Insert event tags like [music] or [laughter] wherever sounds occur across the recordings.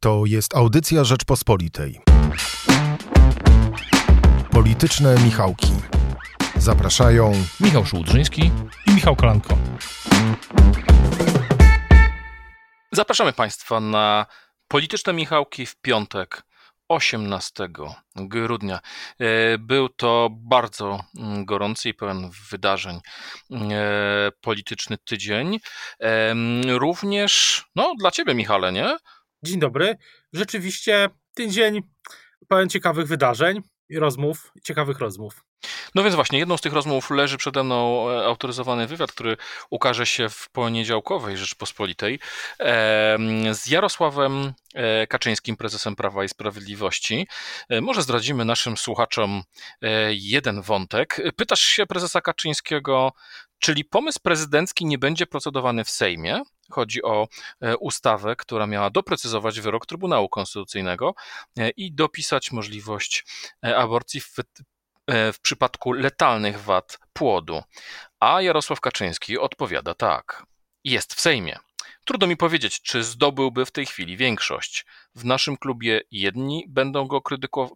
To jest audycja Rzeczpospolitej. Polityczne Michałki. Zapraszają Michał Szułdrzyński i Michał Kolanko. Zapraszamy Państwa na Polityczne Michałki w piątek 18 grudnia. E, był to bardzo mm, gorący i pełen wydarzeń e, polityczny tydzień. E, również, no dla Ciebie Michale, nie? Dzień dobry. Rzeczywiście tydzień pełen ciekawych wydarzeń i rozmów, ciekawych rozmów. No więc właśnie, jedną z tych rozmów leży przede mną e, autoryzowany wywiad, który ukaże się w poniedziałkowej Rzeczpospolitej z Jarosławem e, Kaczyńskim, prezesem Prawa i Sprawiedliwości. E, może zdradzimy naszym słuchaczom jeden wątek. Pytasz się prezesa Kaczyńskiego, czyli pomysł prezydencki nie będzie procedowany w Sejmie? Chodzi o ustawę, która miała doprecyzować wyrok Trybunału Konstytucyjnego i dopisać możliwość aborcji w w przypadku letalnych wad płodu. A Jarosław Kaczyński odpowiada tak. Jest w Sejmie. Trudno mi powiedzieć, czy zdobyłby w tej chwili większość. W naszym klubie jedni będą go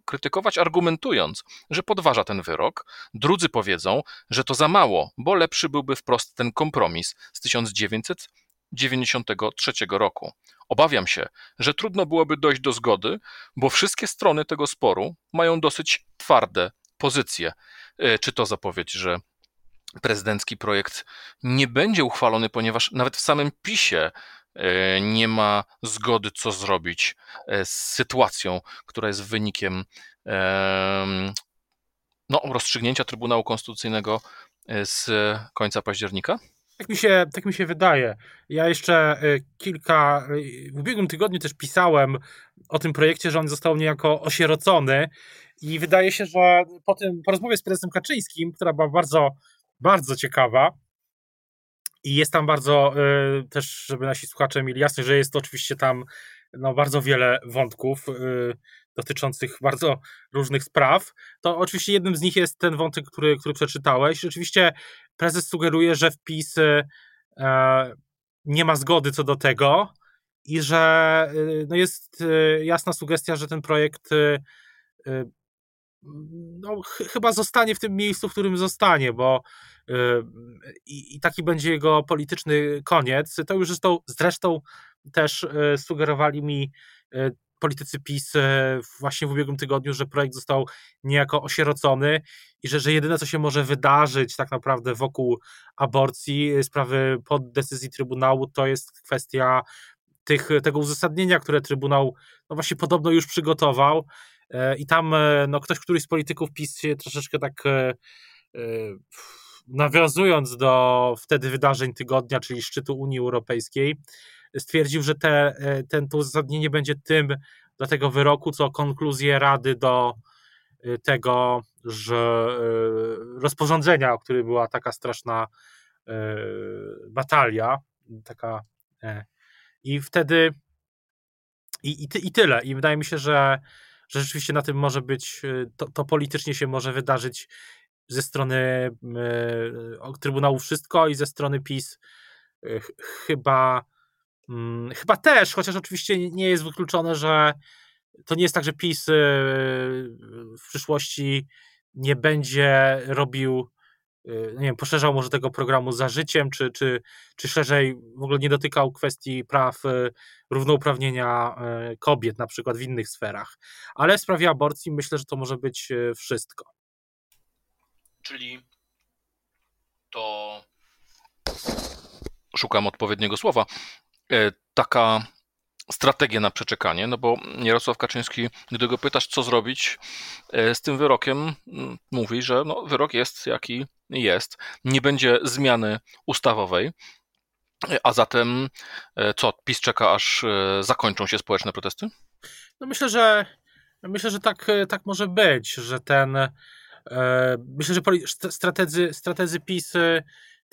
krytykować, argumentując, że podważa ten wyrok, drudzy powiedzą, że to za mało, bo lepszy byłby wprost ten kompromis z 1993 roku. Obawiam się, że trudno byłoby dojść do zgody, bo wszystkie strony tego sporu mają dosyć twarde pozycję. E, czy to zapowiedź, że prezydencki projekt nie będzie uchwalony, ponieważ nawet w samym PiSie e, nie ma zgody, co zrobić e, z sytuacją, która jest wynikiem no, rozstrzygnięcia Trybunału Konstytucyjnego z końca października? Tak mi, się, tak mi się wydaje. Ja jeszcze kilka, w ubiegłym tygodniu też pisałem o tym projekcie, że on został niejako osierocony i wydaje się, że po, tym, po rozmowie z prezesem Kaczyńskim, która była bardzo, bardzo ciekawa, i jest tam bardzo y, też, żeby nasi słuchacze mieli jasność, że jest to oczywiście tam no, bardzo wiele wątków y, dotyczących bardzo różnych spraw. To oczywiście jednym z nich jest ten wątek, który, który przeczytałeś. Rzeczywiście prezes sugeruje, że wpis y, nie ma zgody co do tego i że y, no, jest y, jasna sugestia, że ten projekt no, ch chyba zostanie w tym miejscu, w którym zostanie, bo i taki będzie jego polityczny koniec. To już zresztą, zresztą też sugerowali mi politycy PiS właśnie w ubiegłym tygodniu, że projekt został niejako osierocony i że, że jedyne, co się może wydarzyć tak naprawdę wokół aborcji, sprawy pod decyzji Trybunału, to jest kwestia tych, tego uzasadnienia, które Trybunał no właśnie podobno już przygotował. E, I tam e, no, ktoś, któryś z polityków PiS się troszeczkę tak e, nawiązując do wtedy wydarzeń tygodnia, czyli szczytu Unii Europejskiej, stwierdził, że te, ten, to uzasadnienie będzie tym dla tego wyroku, co konkluzje Rady do tego, że rozporządzenia, o którym była taka straszna batalia, taka i wtedy i, i, i tyle. I wydaje mi się, że że rzeczywiście na tym może być, to, to politycznie się może wydarzyć ze strony Trybunału wszystko i ze strony PiS chyba chyba też, chociaż oczywiście nie jest wykluczone, że to nie jest tak, że PiS w przyszłości nie będzie robił Y, nie wiem, poszerzał może tego programu za życiem, czy, czy, czy szerzej w ogóle nie dotykał kwestii praw y, równouprawnienia y, kobiet, na przykład w innych sferach. Ale w sprawie aborcji myślę, że to może być wszystko. Czyli to. Szukam odpowiedniego słowa. E, taka strategię na przeczekanie, no bo Jarosław Kaczyński, gdy go pytasz, co zrobić e, z tym wyrokiem, mówi, że no, wyrok jest jaki jest, nie będzie zmiany ustawowej, a zatem e, co, PiS czeka, aż zakończą się społeczne protesty? No myślę, że myślę, że tak, tak może być, że ten myślę, że strategzy, strategzy PiS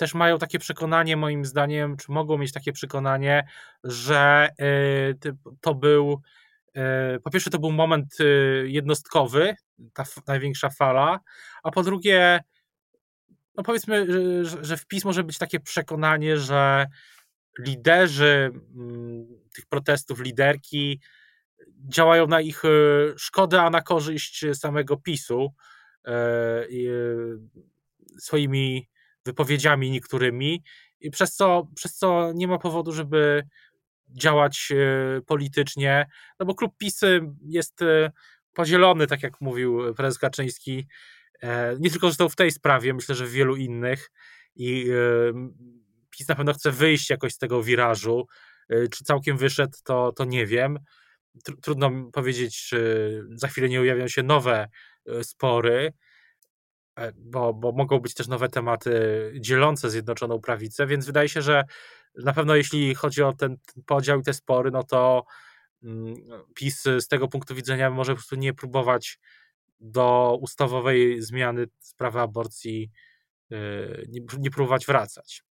też mają takie przekonanie, moim zdaniem, czy mogą mieć takie przekonanie, że y, to był, y, po pierwsze, to był moment y, jednostkowy, ta największa fala, a po drugie, no powiedzmy, że w PiS może być takie przekonanie, że liderzy mm, tych protestów, liderki, działają na ich szkodę, a na korzyść samego PiSu swoimi wypowiedziami niektórymi, i przez co, przez co nie ma powodu, żeby działać politycznie, no bo klub PiS jest podzielony, tak jak mówił prezes Kaczyński, e, nie tylko został w tej sprawie, myślę, że w wielu innych i PiS na pewno chce wyjść jakoś z tego wirażu, e, czy całkiem wyszedł, to, to nie wiem. Trudno powiedzieć, czy za chwilę nie ujawią się nowe e, spory, bo, bo mogą być też nowe tematy dzielące Zjednoczoną Prawicę, więc wydaje się, że na pewno jeśli chodzi o ten, podział i te spory, no to Mm, PiS z tego punktu widzenia może po prostu nie próbować do ustawowej zmiany sprawy aborcji, y, nie próbować wracać.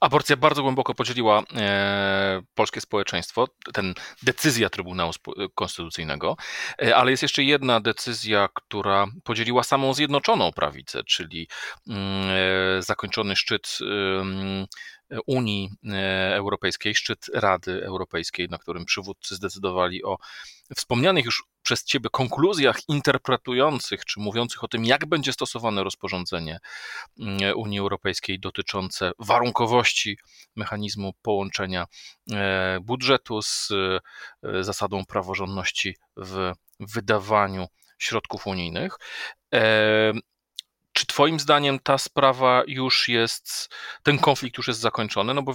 Aborcja bardzo głęboko podzieliła e, polskie społeczeństwo, ten decyzja Trybunału Konstytucyjnego, e, ale jest jeszcze jedna decyzja, która podzieliła samą Zjednoczoną Prawicę, czyli mm, e, zakończony szczyt Unii e, Europejskiej, szczyt Rady Europejskiej, na którym przywódcy zdecydowali o wspomnianych już przez Ciebie konkluzjach interpretujących, czy mówiących o tym, jak będzie stosowane rozporządzenie mm, Unii Europejskiej dotyczące warunkowości mechanizmu połączenia e, budżetu z e, zasadą praworządności w wydawaniu środków unijnych. Czy Twoim zdaniem ta sprawa już jest, ten konflikt już jest zakończony? No bo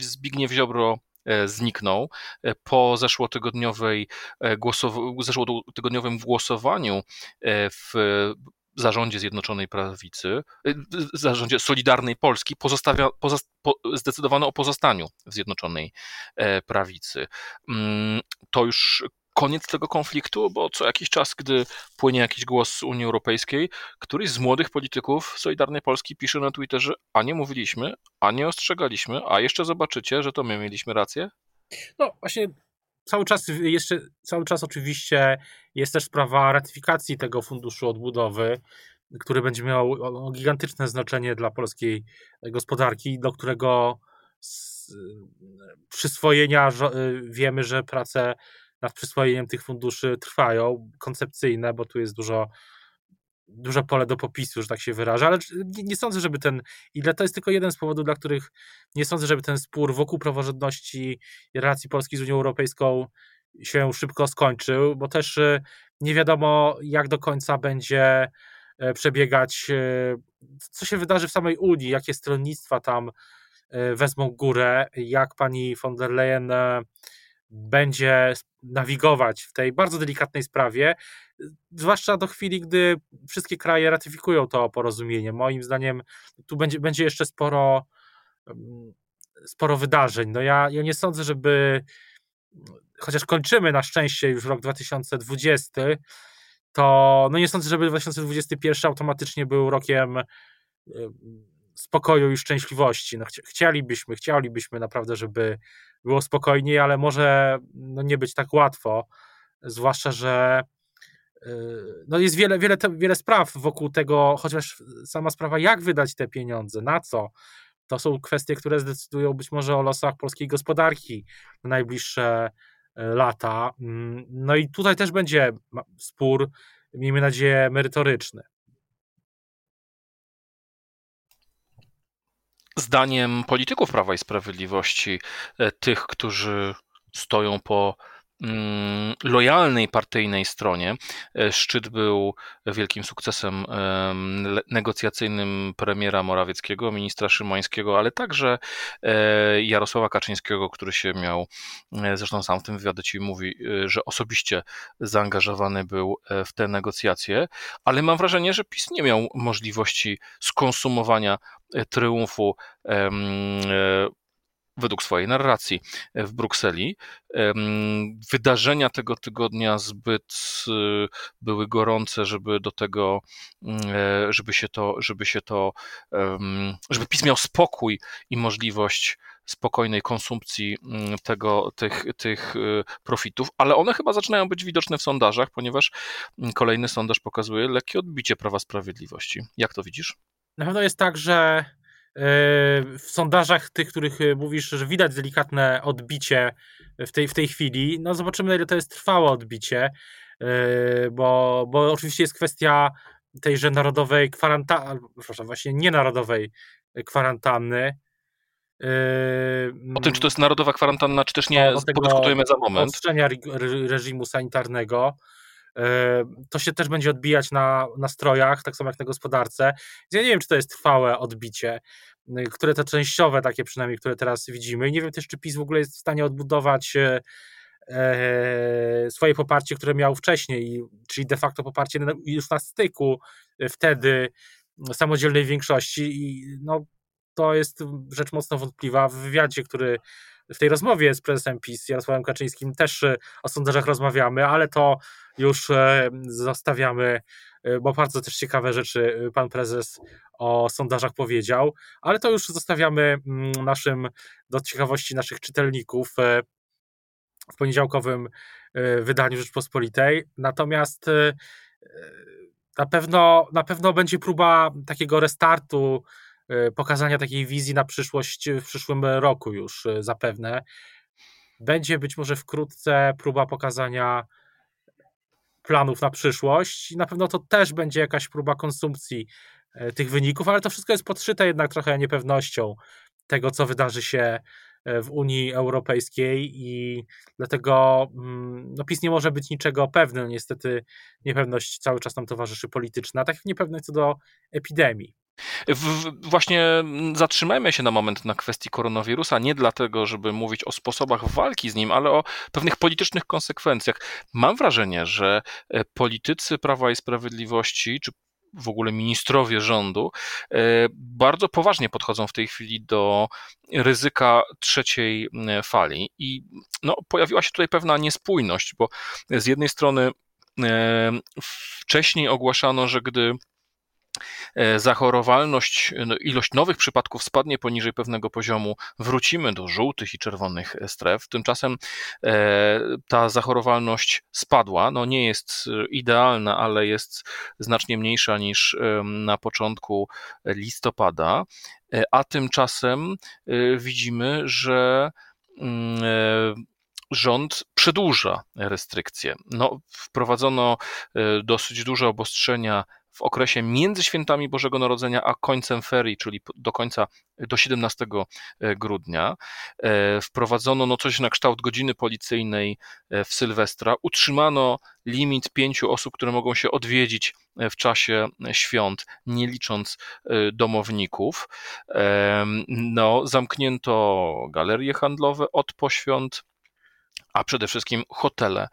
Zbigniew Ziobro e, zniknął e, po zeszłotygodniowej e, głosow- zeszłotygodniowym głosowaniu w zarządzie Zjednoczonej Prawicy, zarządzie Solidarnej Polski pozostawia, pozast, po, zdecydowano o pozostaniu w Zjednoczonej Prawicy. Mm, to już koniec tego konfliktu, bo co jakiś czas, gdy płynie jakiś głos z Unii Europejskiej, któryś z młodych polityków Solidarnej Polski pisze na Twitterze, a nie mówiliśmy, a nie ostrzegaliśmy, a jeszcze zobaczycie, że to my mieliśmy rację? No właśnie cały czas jeszcze, cały czas oczywiście jest też sprawa ratyfikacji tego funduszu odbudowy, który będzie miał gigantyczne znaczenie dla polskiej gospodarki, do którego przyswojenia wiemy, że prace nad przyswojeniem tych funduszy trwają, koncepcyjne, bo tu jest dużo duże pole do popisu, że tak się wyraża, ale nie, sądzę, żeby ten, i to jest tylko jeden z powodów, dla których nie sądzę, żeby ten spór wokół praworządności i relacji Polski z Unią Europejską się szybko skończył, bo też e, nie wiadomo, jak do końca będzie e, przebiegać, e, co się wydarzy w samej Unii, jakie stronnictwa tam wezmą górę, jak pani von der Leyen będzie nawigować w tej bardzo delikatnej sprawie, zwłaszcza do chwili, gdy wszystkie kraje ratyfikują to porozumienie. Moim zdaniem tu będzie, będzie jeszcze sporo, sporo wydarzeń. No ja, ja nie sądzę, żeby chociaż kończymy na szczęście już rok 2020, to no nie sądzę, żeby 2021 automatycznie był rokiem spokoju i szczęśliwości. No, chcielibyśmy, chcielibyśmy naprawdę, żeby było spokojniej, ale może no, nie być tak łatwo, zwłaszcza, że y, no jest wiele, wiele, wiele spraw wokół tego, chociaż sama sprawa, jak wydać te pieniądze, na co, to są kwestie, które zdecydują być może o losach polskiej gospodarki na najbliższe y, lata. Mm, no i tutaj też będzie spór, miejmy nadzieję, merytoryczny. Zdaniem polityków Prawa i Sprawiedliwości, e, tych, którzy stoją po lojalnej partyjnej stronie. E, szczyt był wielkim sukcesem negocjacyjnym premiera Morawieckiego, ministra Szymańskiego, ale także e, Jarosława Kaczyńskiego, który się miał, e, zresztą sam w tym wywiadzie ci mówi, że osobiście zaangażowany był w te negocjacje, ale mam wrażenie, że PiS nie miał możliwości skonsumowania triumfu według swojej narracji w Brukseli. Wydarzenia tego tygodnia zbyt y, były gorące, żeby do tego, mm, e, żeby się to, żeby się to, żeby PiS miał spokój i możliwość spokojnej konsumpcji mm, tego, tych, tych profitów, ale one chyba zaczynają być widoczne w sondażach, ponieważ mm, kolejny sondaż pokazuje lekkie odbicie Prawa Sprawiedliwości. Jak to widzisz? Na pewno jest tak, że w sondażach tych, których mówisz, że widać delikatne odbicie w tej, w tej chwili, no zobaczymy, na ile to jest trwałe odbicie, bo, bo oczywiście jest kwestia tejże narodowej kwarantanny, przepraszam, właśnie nienarodowej kwarantanny, o tym, czy to jest narodowa kwarantanna, czy też nie, podyskutujemy za moment. Ostrzenia reżimu sanitarnego. To się też będzie odbijać na nastrojach, tak samo jak na gospodarce. Ja nie wiem, czy to jest trwałe odbicie, które to częściowe, takie przynajmniej, które teraz widzimy. I nie wiem też, czy PiS w ogóle jest w stanie odbudować e, e, swoje poparcie, które miał wcześniej, czyli de facto poparcie już na styku wtedy samodzielnej większości. I no, to jest rzecz mocno wątpliwa. W wywiadzie, który w tej rozmowie z prezesem PiS Jarosławem Kaczyńskim też e, o sondażach rozmawiamy, ale to już e, zostawiamy, e, bo bardzo też ciekawe rzeczy pan prezes o sondażach powiedział, ale to już zostawiamy mm, naszym, do ciekawości naszych czytelników w poniedziałkowym wydaniu Rzeczpospolitej. Natomiast na pewno, na pewno będzie próba takiego restartu pokazania takiej wizji na przyszłość w przyszłym roku już y, zapewne. Będzie być może wkrótce próba pokazania planów na przyszłość i na pewno to też będzie jakaś próba konsumpcji y, tych wyników, ale to wszystko jest podszyte jednak trochę niepewnością tego, co wydarzy się w Unii Europejskiej i dlatego mm, no, PiS nie może być niczego pewny. Niestety niepewność cały czas nam towarzyszy polityczna, tak jak niepewność co do epidemii. W, właśnie zatrzymajmy się na moment na kwestii koronawirusa, nie dlatego, żeby mówić o sposobach walki z nim, ale o pewnych politycznych konsekwencjach. Mam wrażenie, że e, politycy Prawa i Sprawiedliwości, czy w ogóle ministrowie rządu e, bardzo poważnie podchodzą w tej chwili do ryzyka trzeciej fali. I no, pojawiła się tutaj pewna niespójność, bo z jednej strony e, wcześniej ogłaszano, że gdy E, zachorowalność, no, ilość nowych przypadków spadnie poniżej pewnego poziomu, wrócimy do żółtych i czerwonych stref. Tymczasem e, ta zachorowalność spadła. No nie jest idealna, ale jest znacznie mniejsza niż na początku listopada, e, a tymczasem widzimy, że mm, rząd przedłuża restrykcje. No, wprowadzono dosyć duże obostrzenia w okresie między świętami Bożego Narodzenia a końcem ferii, czyli do końca, do 17 e, grudnia, e, wprowadzono no coś na kształt godziny policyjnej e, w Sylwestra, utrzymano limit pięciu osób, które mogą się odwiedzić w czasie świąt, nie licząc domowników. No, zamknięto galerie handlowe od poświąt, a przede wszystkim hotele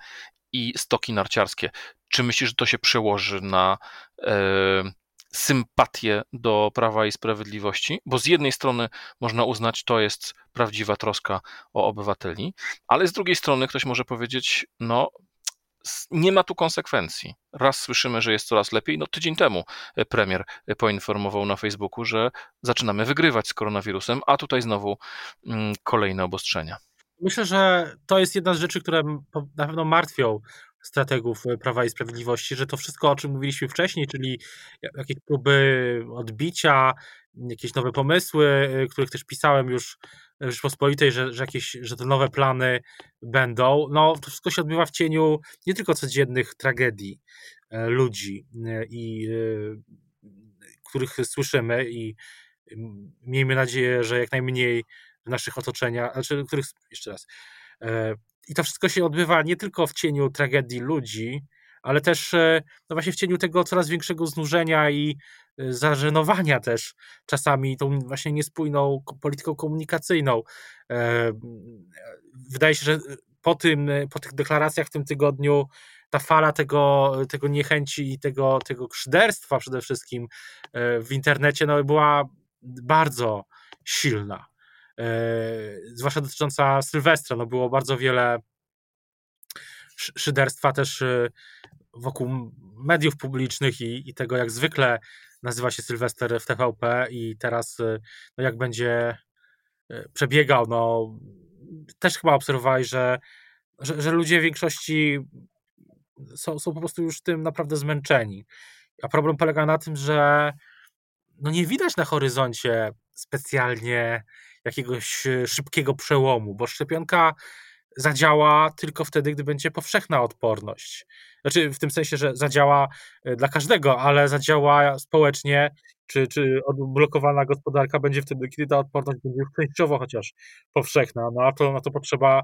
i stoki narciarskie. Czy myślisz, że to się przełoży na e, sympatię do Prawa i Sprawiedliwości? Bo z jednej strony można uznać, to jest prawdziwa troska o obywateli, ale z drugiej strony ktoś może powiedzieć, no nie ma tu konsekwencji. Raz słyszymy, że jest coraz lepiej. No, tydzień temu premier poinformował na Facebooku, że zaczynamy wygrywać z koronawirusem, a tutaj znowu mm, kolejne obostrzenia. Myślę, że to jest jedna z rzeczy, które na pewno martwią strategów e, Prawa i Sprawiedliwości, że to wszystko, o czym mówiliśmy wcześniej, czyli jakieś próby odbicia, jakieś nowe pomysły, e, których też pisałem już w Rzeczpospolitej, że, że, jakieś, że te nowe plany będą, no to wszystko się odbywa w cieniu nie tylko codziennych tragedii e, ludzi, i, których słyszymy i miejmy nadzieję, że jak najmniej w naszych otoczeniach, znaczy których, jeszcze raz, i to wszystko się odbywa nie tylko w cieniu tragedii ludzi, ale też e, no właśnie w cieniu tego coraz większego znużenia i e, zażenowania też czasami tą właśnie niespójną polityką komunikacyjną. E, wydaje się, że po, tym, po tych deklaracjach w tym tygodniu ta fala tego, tego niechęci i tego, tego szyderstwa przede wszystkim w internecie no, była bardzo silna. E, zwłaszcza dotycząca Sylwestra, no było bardzo wiele szyderstwa też e, wokół mediów publicznych i, i tego, jak zwykle nazywa się Sylwester w TVP i teraz e, no jak będzie przebiegał, no też chyba obserwowali, że, że, że ludzie w większości są, są po prostu już tym naprawdę zmęczeni. A problem polega na tym, że no nie widać na horyzoncie specjalnie jakiegoś e, szybkiego przełomu, bo szczepionka zadziała tylko wtedy, gdy będzie powszechna odporność. Znaczy w tym sensie, że zadziała e, dla każdego, ale zadziała społecznie, czy, czy odblokowana gospodarka będzie wtedy, kiedy ta odporność będzie już częściowo chociaż powszechna. No a to na to potrzeba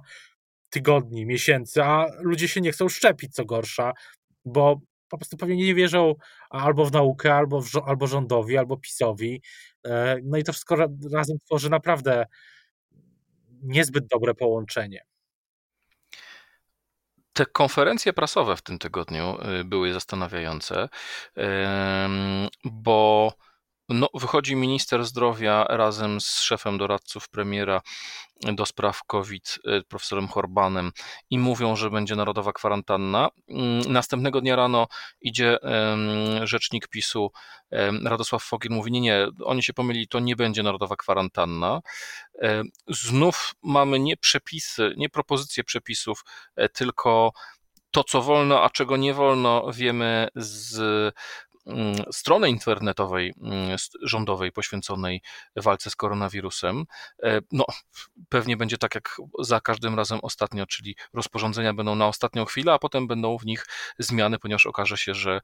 tygodni, miesięcy, a ludzie się nie chcą szczepić, co gorsza, bo po prostu pewnie nie wierzą albo w naukę, albo, w, albo rządowi, albo PiSowi. E, no i to wszystko razem tworzy naprawdę niezbyt dobre połączenie. Te konferencje prasowe w tym tygodniu y, były zastanawiające, bo no, wychodzi minister zdrowia razem z szefem doradców premiera do spraw COVID, y, profesorem Horbanem, i mówią, że będzie narodowa kwarantanna. Mm, następnego dnia rano idzie rzecznik PiSu Radosław Fogiel, mówi: Nie, nie, oni się pomyli, to nie będzie narodowa kwarantanna. Znów mamy nie przepisy, nie propozycje przepisów, e, tylko to, co wolno, a czego nie wolno, wiemy z Mm, strony internetowej mm, rządowej poświęconej walce z koronawirusem. E, no, pewnie będzie tak jak za każdym razem ostatnio, czyli rozporządzenia będą na ostatnią chwilę, a potem będą w nich zmiany, ponieważ okaże się, że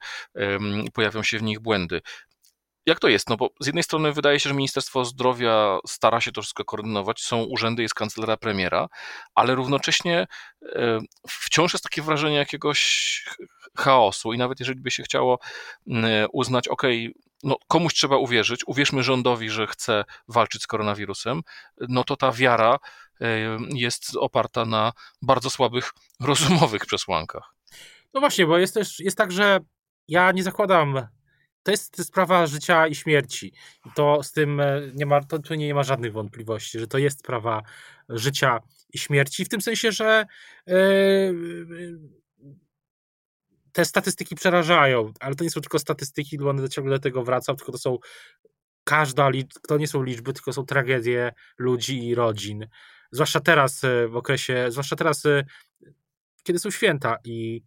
pojawią się w nich błędy jak to jest? No bo z jednej strony wydaje się, że Ministerstwo Zdrowia stara się to wszystko koordynować, są urzędy, jest kancelaria premiera, ale równocześnie e, wciąż jest takie wrażenie jakiegoś chaosu i nawet jeżeli by się chciało uznać, ok, no komuś trzeba uwierzyć, uwierzmy rządowi, że chce walczyć z koronawirusem, no to ta wiara e, jest oparta na bardzo słabych [laughs] rozumowych przesłankach. No właśnie, bo jest też jest tak, że ja nie zakładam to jest sprawa życia i śmierci. To z tym e, nie ma, to, tu nie ma żadnych wątpliwości, że to jest sprawa życia i śmierci, w tym sensie, że te statystyki przerażają, ale to nie są tylko statystyki, bo one ciągle do tego wracam, tylko to są każda, to nie są liczby, tylko są tragedie ludzi i rodzin. Zwłaszcza teraz w okresie, zwłaszcza teraz, kiedy są święta i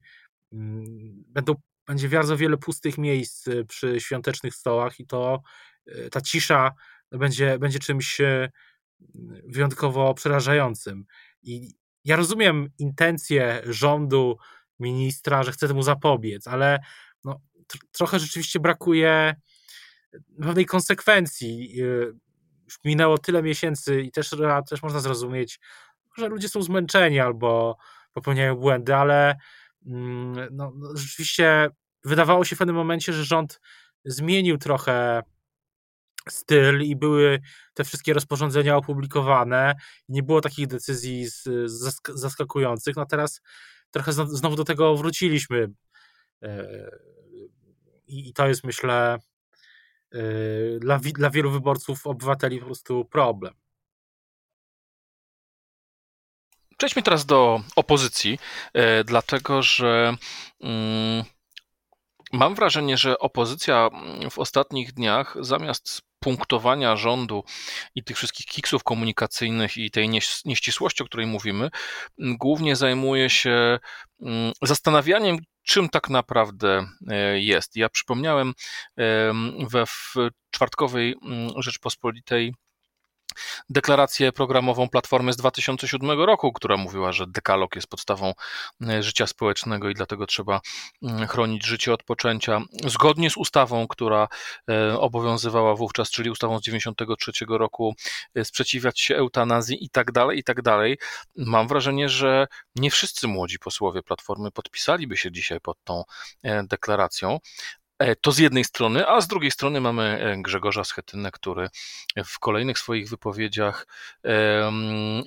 mm, będą będzie bardzo wiele pustych miejsc y, przy świątecznych stołach i to ta cisza będzie, będzie czymś wyjątkowo przerażającym. I ja rozumiem intencje rządu, ministra, że chce temu zapobiec, ale no, trochę rzeczywiście brakuje pewnej konsekwencji. Już minęło tyle miesięcy i też, też można zrozumieć, że ludzie są zmęczeni albo popełniają błędy, ale Mm, no, no, rzeczywiście wydawało się w pewnym momencie, że rząd zmienił trochę styl i były te wszystkie rozporządzenia opublikowane nie było takich decyzji zaskakujących. No teraz trochę znowu do tego wróciliśmy e, i to jest myślę e, dla, dla wielu wyborców, obywateli po prostu problem. Przejdźmy teraz do opozycji, e, dlatego że mm, mam wrażenie, że opozycja w ostatnich dniach zamiast punktowania rządu i tych wszystkich kiksów komunikacyjnych i tej nieścisłości, o której mówimy, głównie zajmuje się zastanawianiem, czym tak naprawdę e, jest. Ja przypomniałem we w czwartkowej Rzeczpospolitej deklarację programową Platformy z 2007 roku, która mówiła, że dekalog jest podstawą e, życia społecznego i dlatego trzeba mm, chronić życie od poczęcia. Zgodnie z ustawą, która e, obowiązywała wówczas, czyli ustawą z 93 roku, e, sprzeciwiać się eutanazji i tak dalej, i tak dalej. Mam wrażenie, że nie wszyscy młodzi posłowie Platformy podpisaliby się dzisiaj pod tą deklaracją, to z jednej strony, a z drugiej strony mamy e, Grzegorza Schetynę, który w kolejnych swoich wypowiedziach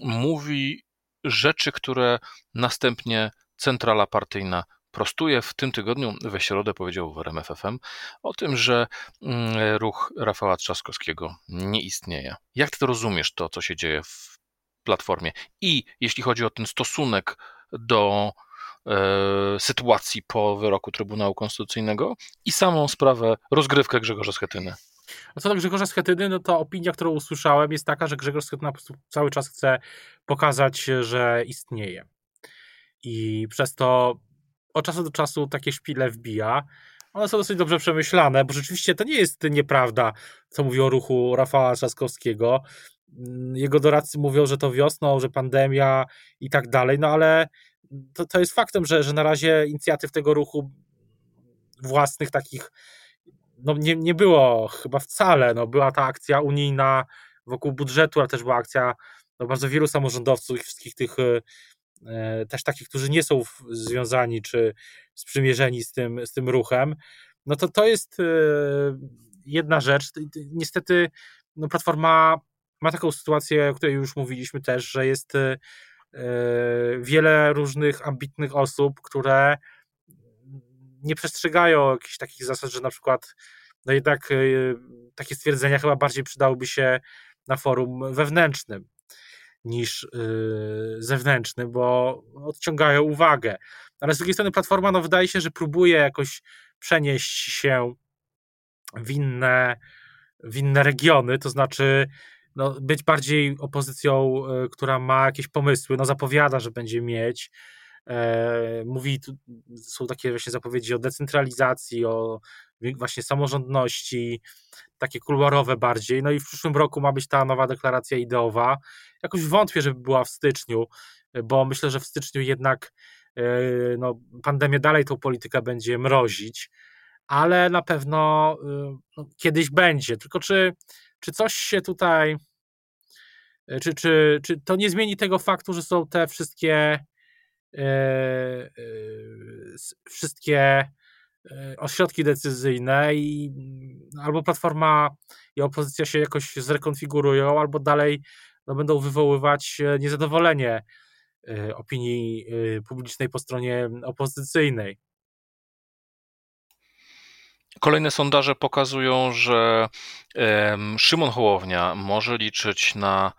mówi rzeczy, które następnie centrala partyjna prostuje. W tym tygodniu we środę powiedział w RMFFM o tym, że mm, ruch Rafała Trzaskowskiego nie istnieje. Jak ty to rozumiesz, to co się dzieje w Platformie? I jeśli chodzi o ten stosunek do E, sytuacji po wyroku Trybunału Konstytucyjnego i samą sprawę, rozgrywkę Grzegorza Schetyny. A co do Grzegorza Schetyny, no to opinia, którą usłyszałem jest taka, że Grzegorz Schetyna cały czas chce pokazać, że istnieje. I przez to od czasu do czasu takie szpile wbija. one są dosyć dobrze przemyślane, bo rzeczywiście to nie jest nieprawda, co mówi o ruchu Rafała Trzaskowskiego. Jego doradcy mówią, że to wiosną, że pandemia i tak dalej, no ale to, to jest faktem, że, że na razie inicjatyw tego ruchu własnych takich no nie, nie było chyba wcale. No, była ta akcja unijna wokół budżetu, ale też była akcja no, bardzo wielu samorządowców i wszystkich tych e, też takich, którzy nie są związani czy sprzymierzeni z tym, z tym ruchem. No to to jest e, jedna rzecz. Niestety no, Platforma ma taką sytuację, o której już mówiliśmy też, że jest e, wiele różnych ambitnych osób, które nie przestrzegają jakichś takich zasad, że na przykład no jednak e, takie stwierdzenia chyba bardziej przydałyby się na forum wewnętrznym niż e, zewnętrznym, bo odciągają uwagę. Ale z drugiej strony Platforma no, wydaje się, że próbuje jakoś przenieść się w inne, w inne regiony, to znaczy no, być bardziej opozycją, e, która ma jakieś pomysły, no zapowiada, że będzie mieć, E, mówi, są takie właśnie zapowiedzi o decentralizacji, o właśnie samorządności, takie kuluarowe bardziej. No i w przyszłym roku ma być ta nowa deklaracja ideowa. Jakoś wątpię, żeby była w styczniu, bo myślę, że w styczniu jednak e, no, pandemia dalej tą politykę będzie mrozić, ale na pewno e, no, kiedyś będzie. Tylko czy, czy coś się tutaj, czy, czy, czy to nie zmieni tego faktu, że są te wszystkie E, e, wszystkie e, ośrodki decyzyjne i mm, albo Platforma i opozycja się jakoś zrekonfigurują, albo dalej no, będą wywoływać niezadowolenie opinii publicznej po stronie opozycyjnej. Kolejne sondaże pokazują, że Szymon Hołownia może liczyć na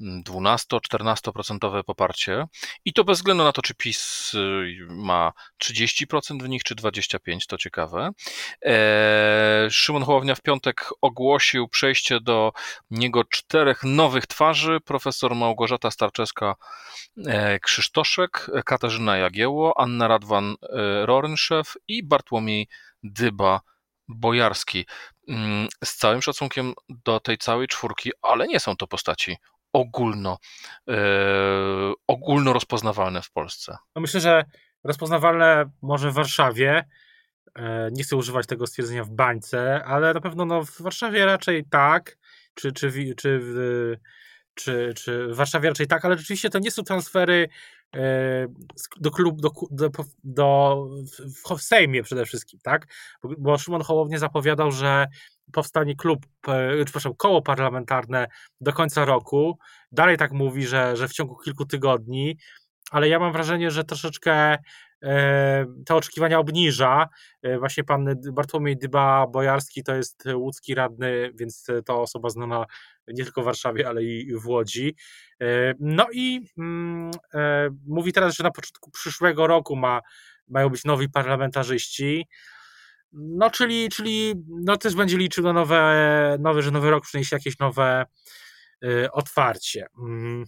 12-14% poparcie i to bez względu na to, czy PiS y, ma 30% w nich, czy 25%, to ciekawe. E, Szymon Hołownia w piątek ogłosił przejście do niego czterech nowych twarzy, profesor Małgorzata Starczewska-Krzysztoszek, e, Katarzyna Jagieło, Anna Radwan-Rorenszew i Bartłomiej Dyba Bojarski. Mm, z całym szacunkiem do tej całej czwórki, ale nie są to postaci ogólno, e, ogólno rozpoznawalne w Polsce? No myślę, że rozpoznawalne może w Warszawie. E, nie chcę używać tego stwierdzenia w bańce, ale na pewno no, w Warszawie raczej tak, czy, czy, czy, czy, czy w Warszawie raczej tak, ale rzeczywiście to nie są transfery do klubu, do, do, do, w Sejmie przede wszystkim, tak? Bo, bo Szymon Hołownie zapowiadał, że powstanie klub, e, przepraszam, koło parlamentarne do końca roku. Dalej tak mówi, że, że w ciągu kilku tygodni, ale ja mam wrażenie, że troszeczkę te oczekiwania obniża. E, właśnie pan Bartłomiej Dyba-Bojarski to jest łódzki radny, więc to osoba znana nie tylko w Warszawie, ale i w Łodzi. No i mm, mówi teraz, że na początku przyszłego roku ma, mają być nowi parlamentarzyści. No, czyli, czyli no też będzie liczył na nowe, nowe, że nowy rok przyniesie jakieś nowe otwarcie. Mm.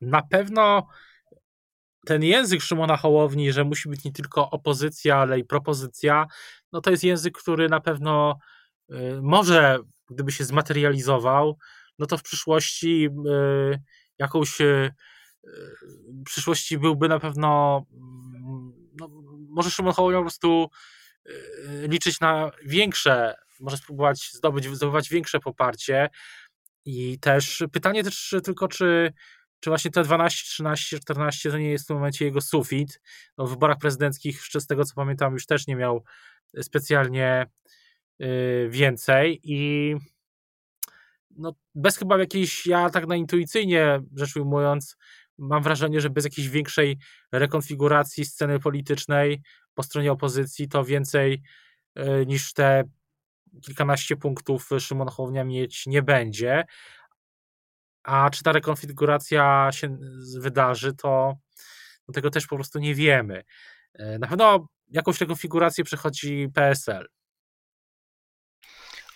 Na pewno ten język Szymona Hołowni, że musi być nie tylko opozycja, ale i propozycja, no to jest język, który na pewno y, może, gdyby się zmaterializował, no to w przyszłości y, jakąś y, w przyszłości byłby na pewno mm, no, może Szymon Hołownia po prostu liczyć na większe, może spróbować zdobyć, zdobywać większe poparcie. I też pytanie też tylko, czy, czy właśnie te 12, 13, 14 to nie jest w tym momencie jego sufit. No, w wyborach prezydenckich, z tego co pamiętam, już też nie miał specjalnie y, więcej i no, bez chyba jakiejś, ja tak na intuicyjnie rzecz ujmując, mam wrażenie, że bez jakiejś większej rekonfiguracji sceny politycznej po stronie opozycji, to więcej e, niż te kilkanaście punktów Szymon Hołownia mieć nie będzie. A czy ta rekonfiguracja się wydarzy, to no tego też po prostu nie wiemy. E, na pewno jakąś rekonfigurację przechodzi PSL.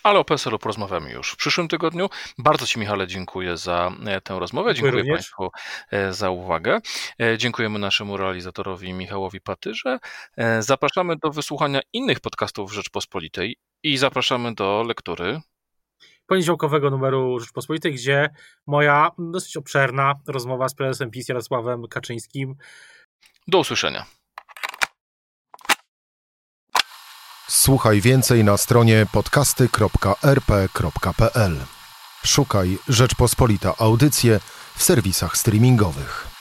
ale o PSL-u porozmawiamy już w przyszłym tygodniu. Bardzo Ci, Michale, dziękuję za e, tę rozmowę. Dziękuję Dziękuję. Państwu e, za uwagę. Dziękujemy naszemu realizatorowi Michałowi Patyrze. Zapraszamy do wysłuchania innych podcastów Rzeczpospolitej i zapraszamy do lektury. Poniedziałkowego numeru Rzeczpospolitej, gdzie moja dosyć obszerna rozmowa z prezesem PiS Jarosławem Kaczyńskim Do usłyszenia. Słuchaj więcej na stronie podcasty.rp.pl. Szukaj Rzeczpospolita Audycje w serwisach streamingowych.